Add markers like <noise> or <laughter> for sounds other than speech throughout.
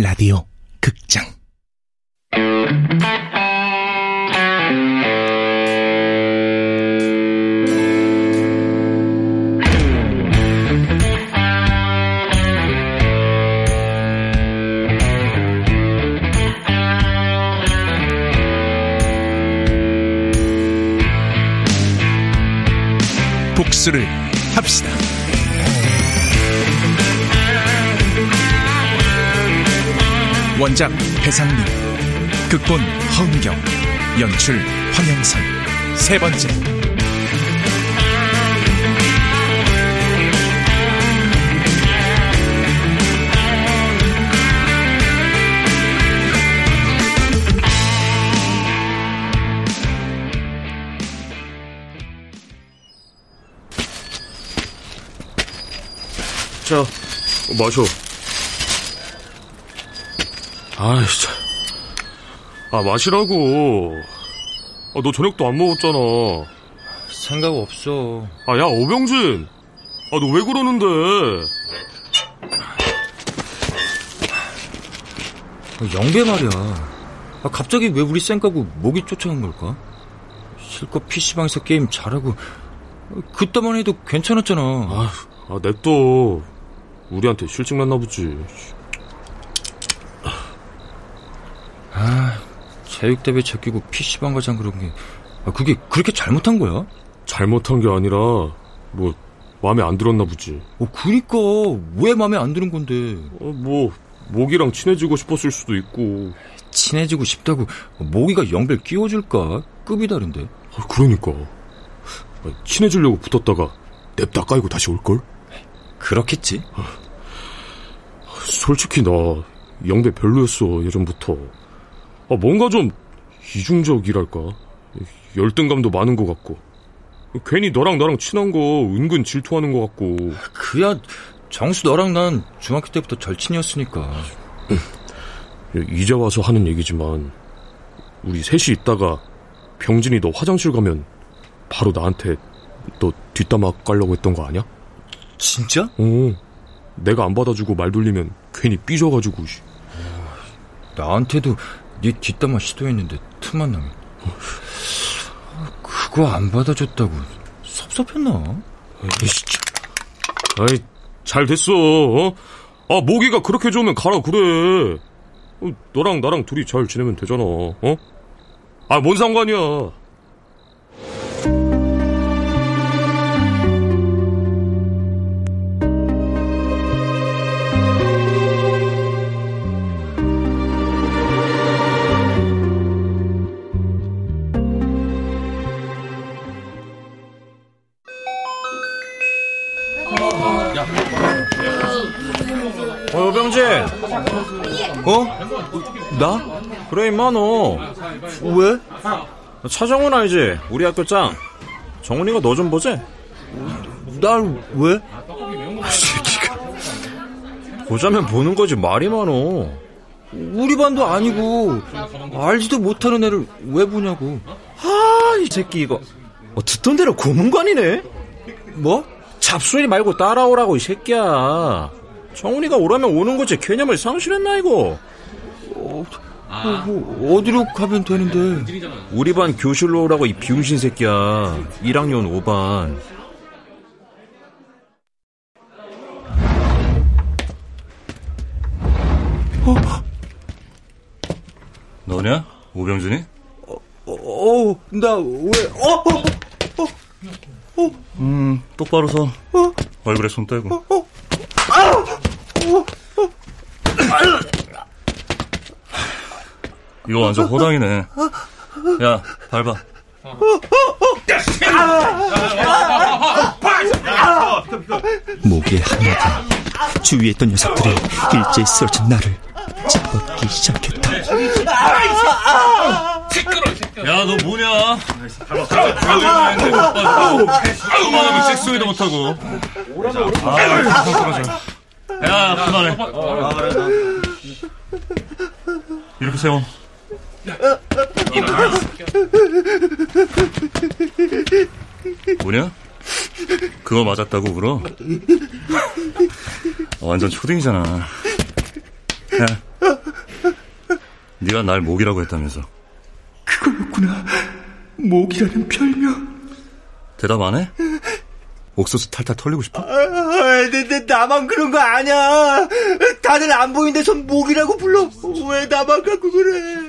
라디오 극장. 복수를 원작 배상민, 극본 허은경, 연출 황영선. 세 번째. 자, 마셔. 아이, 참. 아, 마시라고. 아, 너 저녁도 안 먹었잖아. 생각 없어. 아, 야, 오병진. 아, 너 왜 그러는데? 영배 말이야. 아, 갑자기 왜 우리 쌩 까고 목이 쫓아간 걸까? 실컷 PC방에서 게임 잘하고, 그때만 해도 괜찮았잖아. 아, 아, 냅둬. 우리한테 실증 났나 보지. 체육대회 제끼고 PC방 가자 그런 게, 아, 그게 그렇게 잘못한 거야? 잘못한 게 아니라, 뭐, 마음에 안 들었나 보지. 어, 그니까, 왜 마음에 안 드는 건데. 어, 뭐, 목이랑 친해지고 싶었을 수도 있고. 친해지고 싶다고, 모기가 영배를 끼워줄까? 급이 다른데. 아, 그러니까. 아, 친해지려고 붙었다가, 냅다 까이고 다시 올 걸? 그렇겠지? 솔직히 나 영배 별로였어 예전부터 아 뭔가 좀 이중적이랄까 열등감도 많은 것 같고 괜히 너랑 나랑 친한 거 은근 질투하는 것 같고 그야, 정수 너랑 난 중학교 때부터 절친이었으니까. 이제 와서 하는 얘기지만 우리 셋이 있다가 병진이 너 화장실 가면 바로 나한테 너 뒷담화 깔려고 했던 거 아니야? 진짜? 어 내가 안 받아주고 말 돌리면 괜히 삐져가지고 씨. 나한테도 네 뒷담화 시도했는데 틈만 나면 그거 안 받아줬다고 섭섭했나? 에이씨, 참. 아이, 잘 됐어, 어? 아, 모기가 그렇게 좋으면 가라, 그래. 어, 너랑 나랑 둘이 잘 지내면 되잖아, 어? 아, 뭔 상관이야. 나? 그래, 임마, 너. 왜? 차정훈 알지? 우리 학교 짱. 정훈이가 너 좀 보지? 날 왜? 보자면 보는 거지, 말이 많어. 우리 반도 아니고 알지도 못하는 애를 왜 보냐고 아, 이 새끼, 이거. 어, 듣던 대로 고문관이네? 뭐? 잡소리 말고 따라오라고, 이 새끼야. 정훈이가 오라면 오는 거지, 개념을 상실했나, 이거? 어, 뭐, 어디로 가면 되는데 우리 반 교실로 오라고, 이 비운신 새끼야. 1학년 5반. 너냐? 오병준이? 어, 나 왜, 어, 어, 음, 똑바로 서. 얼굴에 손 떼고. 이거 완전 호당이네. 야, 밟아. 목의 한마디 주위에 있던 녀석들이 일제히 쓰러진 나를 찌뻗기 시작했다. 야, 너 뭐냐? 그만하면 섹스도 못하고. 야, 그만해. 이렇게 세워. 뭐냐? 그거 맞았다고 울어? 완전 초딩이잖아. 야, 네가 날 목이라고 했다면서. 그거였구나. 목이라는 별명. 대답 안 해? 옥수수 탈탈 털리고 싶어? 아, 내, 내, 나만 그런 거 아니야. 다들 안 보이는 데서 목이라고 불러. 왜 나만 갖고 그래?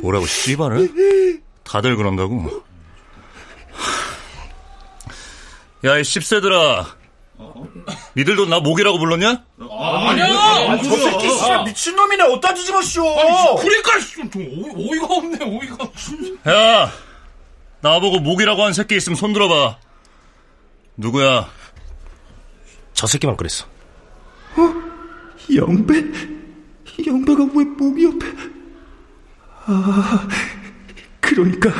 뭐라고 씨발을? 다들 그런다고. 야, 이 씹새들아. 니들도 나 목이라고 불렀냐? 아니야! 저 새끼 씨발 미친놈이네 어디다 주지 마시오! 그러니까 좀 어이, 가 없네 어이가 야, 나보고 목이라고 한 새끼 있으면 손 들어봐. 누구야? 저 새끼만 그랬어. 영배? 영배가 왜 목이 옆에? 아, 그러니까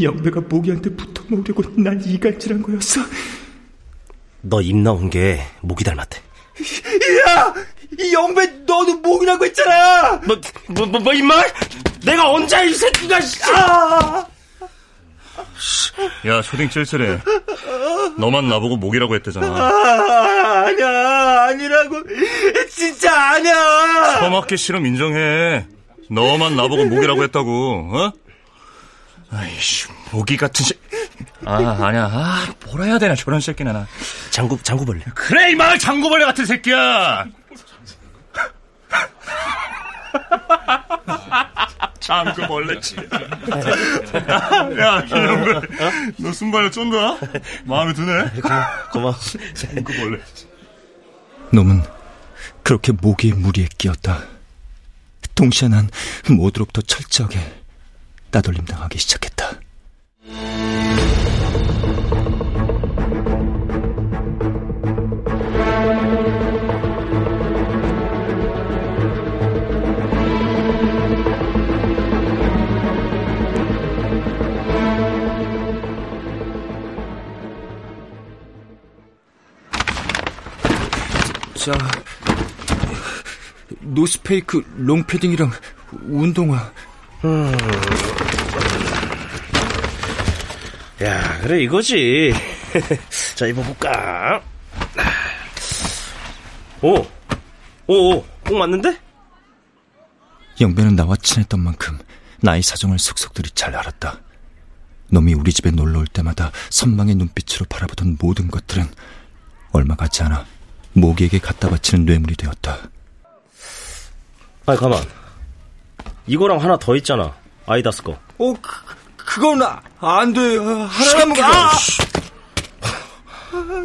영배가 모기한테 붙어 먹으려고 날 이간질한 거였어. 너 입 나온 게 목이 닮았대. 야! 이 영배, 너도 목이라고 했잖아! 뭐, 뭐, 뭐, 뭐 임마? 내가 언제 이 새끼가, 씨! 아! 야, 초딩 찔찔해. 너만 나보고 목이라고 했대잖아. 아, 아니야, 아니라고. 진짜 아니야! 처맞기 싫음 인정해. 너만 나보고 목이라고 했다고, 어? 아이씨, 모기 같은 새. 아, 아니야. 아, 뭐라 해야 되나, 저런 새끼는. 나. 장구, 장구벌레. 그래, 이말 장구벌레 같은 새끼야! 장구벌레지. 야, 김영배. 너 순발력 쫀다? 마음에 드네? 고마워. 장구벌레. 놈은 그렇게 모기의 무리에 끼었다. 동시에 난 모두로부터 철저하게 따돌림 당하기 시작했다. 노스페이크 롱패딩이랑 운동화. 야, 그래, 이거지. <laughs> 자, 입어볼까? 오! 오, 오, 꼭 맞는데? 영배는 나와 친했던 만큼 나의 사정을 속속들이 잘 알았다. 놈이 우리 집에 놀러 올 때마다 선망의 눈빛으로 바라보던 모든 것들은 얼마 가지 않아 모기에게 갖다 바치는 뇌물이 되었다. 아니, 가만. 이거랑 하나 더 있잖아. 아이다스 거. 어, 그, 그건 아, 안 돼. 아, 하나만 아!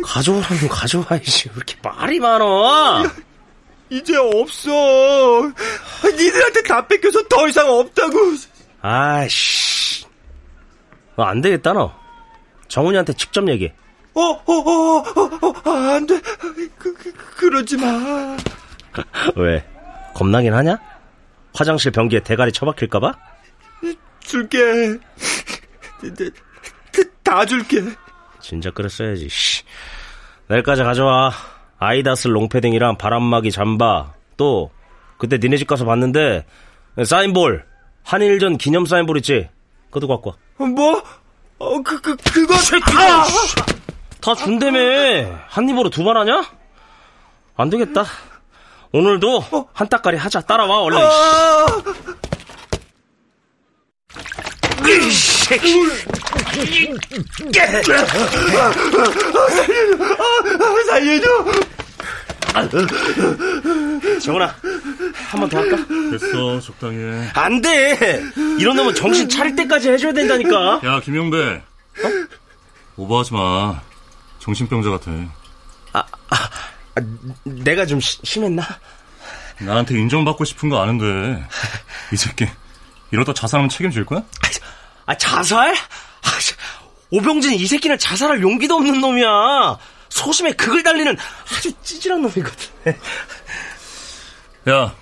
가져오라면 가져와야지. 왜 이렇게 말이 많아? 이제 없어. 니들한테 다 뺏겨서 더 이상 없다고. 아이씨. 어, 안 되겠다, 너. 정훈이한테 직접 얘기해. 어, 어, 어, 어, 어, 안 돼. 그, 그, 그러지 마. <laughs> 왜? 겁나긴 하냐? 화장실 변기에 대가리 처박힐까봐? 줄게. 다 줄게. 진짜 그랬어야지, 씨. 내일까지 가져와. 아이다스 롱패딩이랑 바람막이 잠바. 또, 그때 니네 집 가서 봤는데, 사인볼. 한일전 기념 사인볼 있지? 그것도 갖고 와. 어, 뭐? 어, 그, 그, 그거. 새끼가! 다 준다며. 한 입으로 두번 하냐? 안 되겠다. 오늘도 한 따까리 하자. 따라와, 얼른. 아, 살려줘. 정훈아, 한 번 더 할까? 됐어, 적당히 해. 안 돼! 이런 놈은 정신 차릴 때까지 해줘야 된다니까. 야, 김영배. 어? 오버하지 마. 정신병자 같아. 아, 내가 좀 시- 심했나? 나한테 인정받고 싶은 거 아는데. 이 새끼. 이러다 자살하면 책임질 거야? 아, 자살? 아, 씨, 오병진 이 새끼는 자살할 용기도 없는 놈이야. 소심에 극을 달리는 아주 찌질한 놈이거든. 야,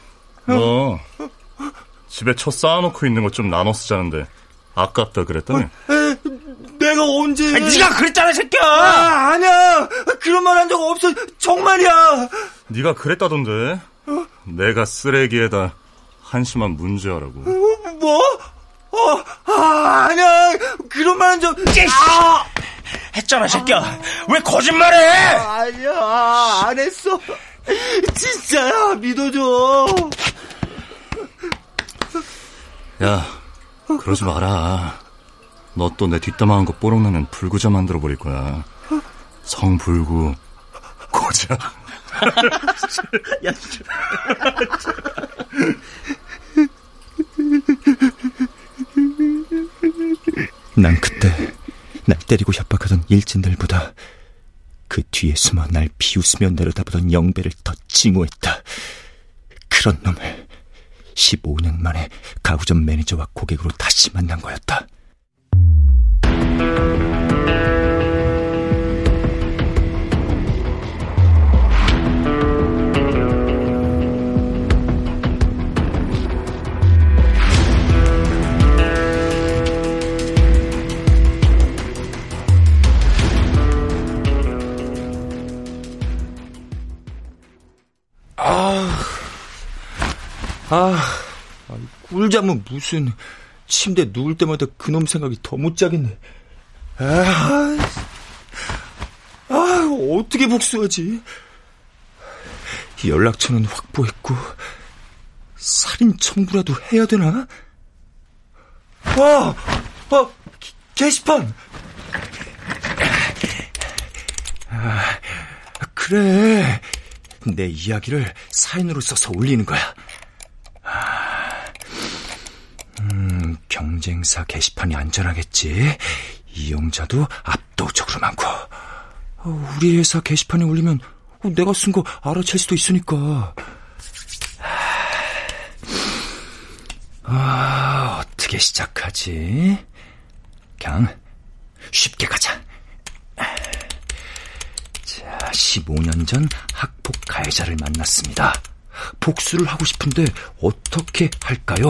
너 집에 첫 쌓아놓고 있는 것 좀 나눠 쓰자는데 아깝다 그랬더니 내가 언제. 아, 네가 그랬잖아, 이 새끼야! 아, 아니야. 그런 말 한 적 없어. 정말이야. 네가 그랬다던데 내가 쓰레기에다 한심한 문제아라고 뭐? 어, 아, 아니야. 그런 말 한 적. 아, 했잖아, 이 새끼야. 왜 거짓말해? 아니야. 안 했어. 진짜야. 믿어줘. 야, 그러지 마라. 너 또 내 뒷담화한 거 뽀록나면 불구자 만들어 버릴 거야. 성불구 고자. 야, 난 그때 날 때리고 협박하던 일진들보다 그 뒤에 숨어 날 비웃으며 내려다보던 영배를 더 징후했다. 그런 놈을 15년 만에 가구점 매니저와 고객으로 다시 만난 거였다. 아, 꿀잠은 무슨 침대 누울 때마다 그놈 생각이 더 못 자겠네. 아, 아, 어떻게 복수하지? 연락처는 확보했고 살인 청구라도 해야 되나? 와, 어, 게시판. 아, 그래. 내 이야기를 사인으로 써서 올리는 거야. 음, 경쟁사 게시판이 안전하겠지. 이용자도 압도적으로 많고. 어, 우리 회사 게시판에 올리면 어, 내가 쓴 거 알아챌 수도 있으니까. 아, 어떻게 시작하지? 그냥 쉽게 가자. 자, 15년 전 학폭 가해자를 만났습니다. 복수를 하고 싶은데 어떻게 할까요?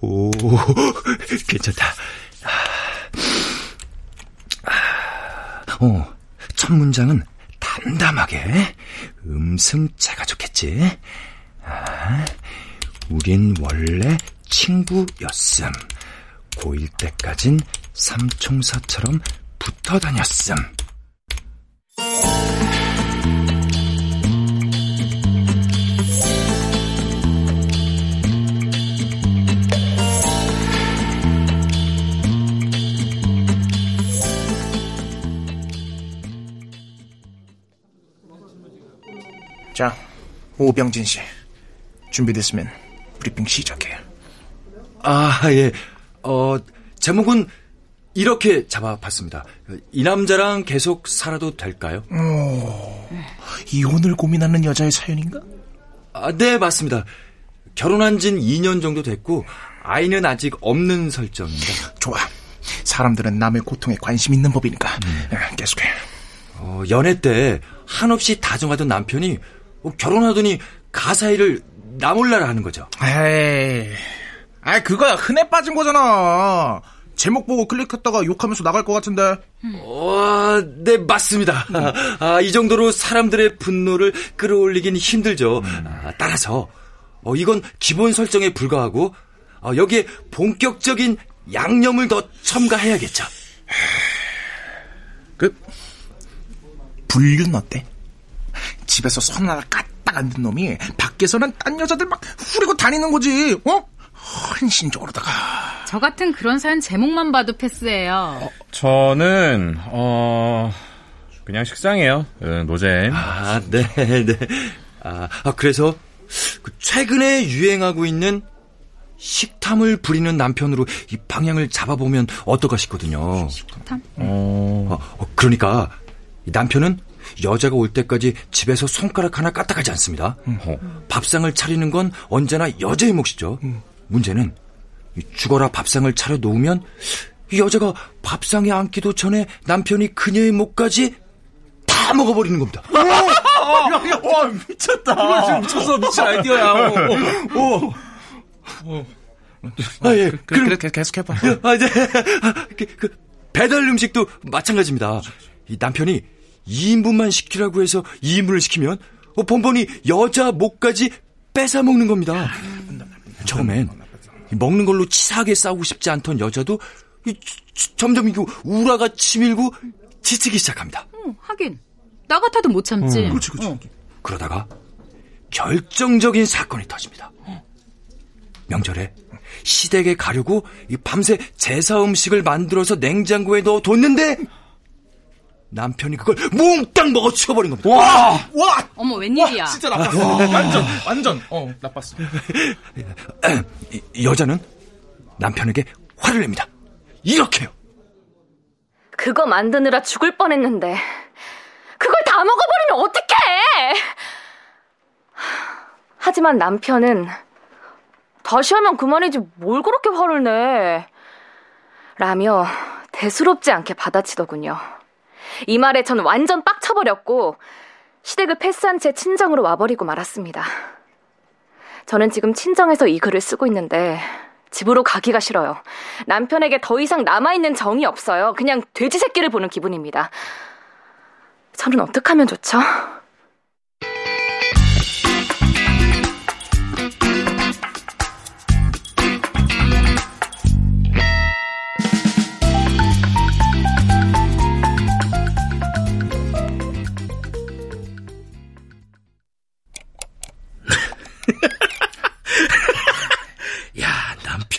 오, <laughs> 괜찮다. 어, 첫 문장은 담담하게 음승체가 좋겠지. 아, 우린 원래 친구였음. 고1 때까진 삼총사처럼 붙어 다녔음. 자, 오병진 씨. 준비됐으면 브리핑 시작해요. 아, 예. 어, 제목은 이렇게 잡아봤습니다. 이 남자랑 계속 살아도 될까요? 오, 이혼을 고민하는 여자의 사연인가? 아, 네, 맞습니다. 결혼한 진 2년 정도 됐고, 아이는 아직 없는 설정입니다. 좋아. 사람들은 남의 고통에 관심 있는 법이니까. 음. 계속해. 어, 연애 때 한없이 다정하던 남편이 어, 결혼하더니 가사 일을 나 몰라라 하는 거죠. 에이, 아 그거야 흔해 빠진 거잖아. 제목 보고 클릭했다가 욕하면서 나갈 것 같은데. 와, 네 맞습니다. 음. 아, 이 정도로 사람들의 분노를 끌어올리긴 힘들죠. 음. 아, 따라서 어, 이건 기본 설정에 불과하고 어, 여기에 본격적인 양념을 더 첨가해야겠죠. 그 불륜 어때? 집에서 손 하나 까딱 안 든 놈이 밖에서는 딴 여자들 막 후리고 다니는 거지. 어? 헌신적으로다가. 저 같은 그런 사연 제목만 봐도 패스예요. 어, 저는 어 그냥 식상해요. 노잼. 아, 네, 네. 아, 아 그래서 그 최근에 유행하고 있는 식탐을 부리는 남편으로 이 방향을 잡아보면 어떨까 싶거든요. 식탐? 어... 어 그러니까 남편은 여자가 올 때까지 집에서 손가락 하나 까딱하지 않습니다. 음. 밥상을 차리는 건 언제나 여자의 몫이죠. 음. 문제는 죽어라 밥상을 차려 놓으면 여자가 밥상에 앉기도 전에 남편이 그녀의 목까지 다 먹어버리는 겁니다. 오! 야, 야, 와, 미쳤다. 미쳤어, 미친 아이디어야. 오. 오. 아, 예. 그, 래 그래, 계속 해봐. 아, 네. <laughs> 그, 그, 배달 음식도 마찬가지입니다. 이 남편이 2인분만 시키라고 해서 2인분을 시키면 어, 번번이 여자 목까지 뺏어 먹는 겁니다. 처음엔 먹는 걸로 치사하게 싸우고 싶지 않던 여자도 점점 이거 우라가 치밀고 지치기 시작합니다. 어, 하긴 나 같아도 못 참지. 어, 그렇지, 그렇지. 어. 그러다가 결정적인 사건이 터집니다. 명절에 시댁에 가려고 밤새 제사 음식을 만들어서 냉장고에 넣어 뒀는데 남편이 그걸 몽땅 먹어 치워버린 겁니다. 와! 와! 어머, 웬일이야. 진짜 나빴어. 완전, 완전, 어, 나빴어. <laughs> 여자는 남편에게 화를 냅니다. 이렇게요. 그거 만드느라 죽을 뻔했는데 그걸 다 먹어버리면 어떡해! 하지만 남편은 다시 하면 그만이지 뭘 그렇게 화를 내. 라며 대수롭지 않게 받아치더군요. 이 말에 전 완전 빡쳐버렸고 시댁을 패스한 채 친정으로 와버리고 말았습니다. 저는 지금 친정에서 이 글을 쓰고 있는데 집으로 가기가 싫어요. 남편에게 더 이상 남아있는 정이 없어요. 그냥 돼지 새끼를 보는 기분입니다. 저는 어떻게 하면 좋죠?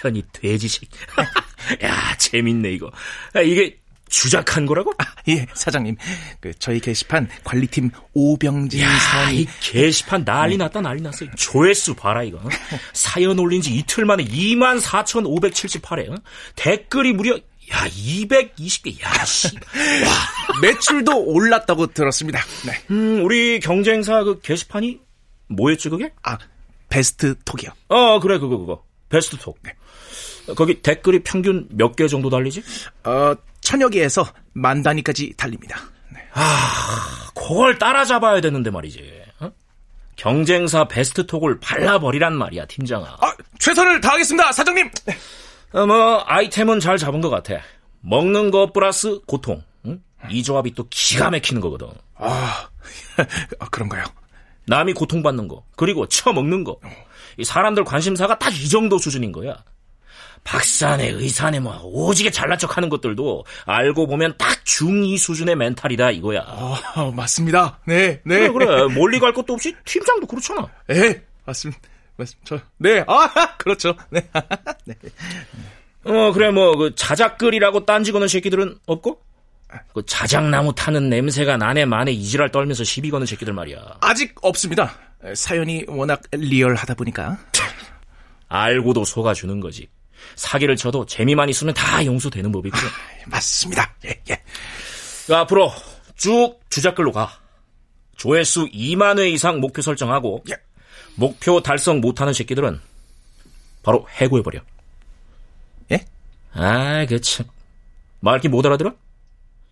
편이 돼지 새끼. 야, 재밌네, 이거. 야, 이게 주작한 거라고? 아, 예, 사장님. 그, 저희 게시판 관리팀 오병진 야, 사원이. 이 게시판 난리 났다, 난리 났어. 조회수 봐라, 이거. 사연 올린 지 이틀 만에 24,578회. 어? 댓글이 무려, 야, 220개. 야, 씨. 와. <laughs> 매출도 올랐다고 들었습니다. 네. 음, 우리 경쟁사 그 게시판이 뭐였지, 그게? 아, 베스트 톡이요. 어, 그래, 그거, 그거. 베스트 톡. 거기 댓글이 평균 몇 개 정도 달리지? 어, 천여 개에서 만 단위까지 달립니다. 아, 그걸 따라잡아야 되는데 말이지. 어? 경쟁사 베스트 톡을 발라버리란 말이야, 팀장아. 아, 최선을 다하겠습니다, 사장님! 어, 뭐, 아이템은 잘 잡은 것 같아. 먹는 거 플러스 고통. 응? 이 조합이 또 기가 막히는 거거든. 아, <laughs> 아, 그런가요? 남이 고통받는 거, 그리고 처먹는 거. 이 사람들 관심사가 딱 이 정도 수준인 거야. 박사네, 의사네, 뭐, 오지게 잘난 척 하는 것들도 알고 보면 딱 중2 수준의 멘탈이다, 이거야. 아, 맞습니다. 네, 네. 그래, 그래. 멀리 갈 것도 없이 팀장도 그렇잖아. 예, 맞습니다. 맞습니다. 저, 네, 아, <laughs> 그렇죠. 네. <laughs> 네. 어, 그래, 뭐, 그, 자작글이라고 딴지거는 새끼들은 없고? 그, 자작나무 타는 냄새가 나네 만에 이지랄 떨면서 시비 거는 새끼들 말이야. 아직 없습니다. 사연이 워낙 리얼하다 보니까. <laughs> 알고도 속아주는 거지. 사기를 쳐도 재미만 있으면 다 용서되는 법이고. 맞습니다. 예, 예. 그 앞으로 쭉 주작글로 가. 조회수 2만 회 이상 목표 설정하고 예. 목표 달성 못하는 새끼들은 바로 해고해버려. 예? 아, 그 참. 말기 못 알아들어?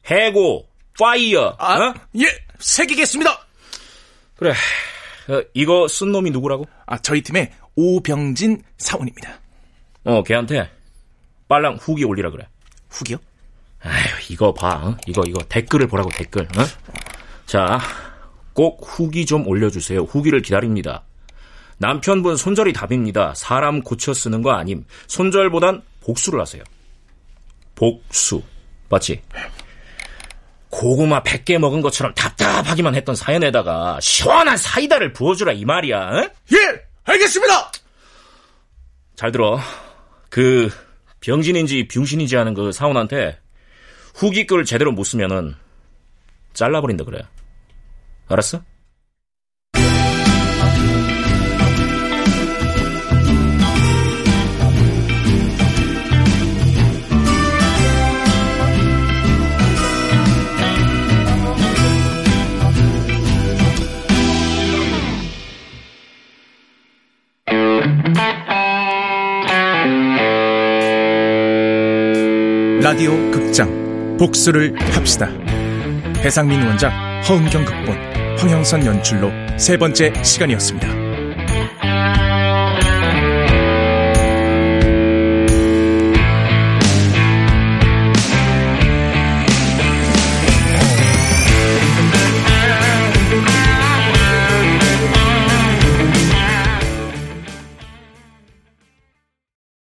해고, 파이어. 아, 어? 예, 새기겠습니다. 그래. 어, 이거 쓴 놈이 누구라고? 아, 저희 팀의 오병진 사원입니다. 어, 걔한테 빨랑 후기 올리라 그래. 후기요? 아휴, 이거 봐. 어? 이거, 이거 댓글을 보라고 댓글. 어? 자, 꼭 후기 좀 올려주세요. 후기를 기다립니다. 남편분 손절이 답입니다. 사람 고쳐 쓰는 거 아님. 손절보단 복수를 하세요. 복수. 맞지? 고구마 100개 먹은 것처럼 답답하기만 했던 사연에다가 시원한 사이다를 부어주라 이 말이야. 어? 예, 알겠습니다. 잘 들어. 그 병신인지 병신인지 하는 그 사원한테 후기 글을 제대로 못 쓰면은 잘라버린다 그래. 알았어? 라디오 극장 복수를 합시다. 배상민 원작, 허은경 극본, 황영선 연출로 세 번째 시간이었습니다.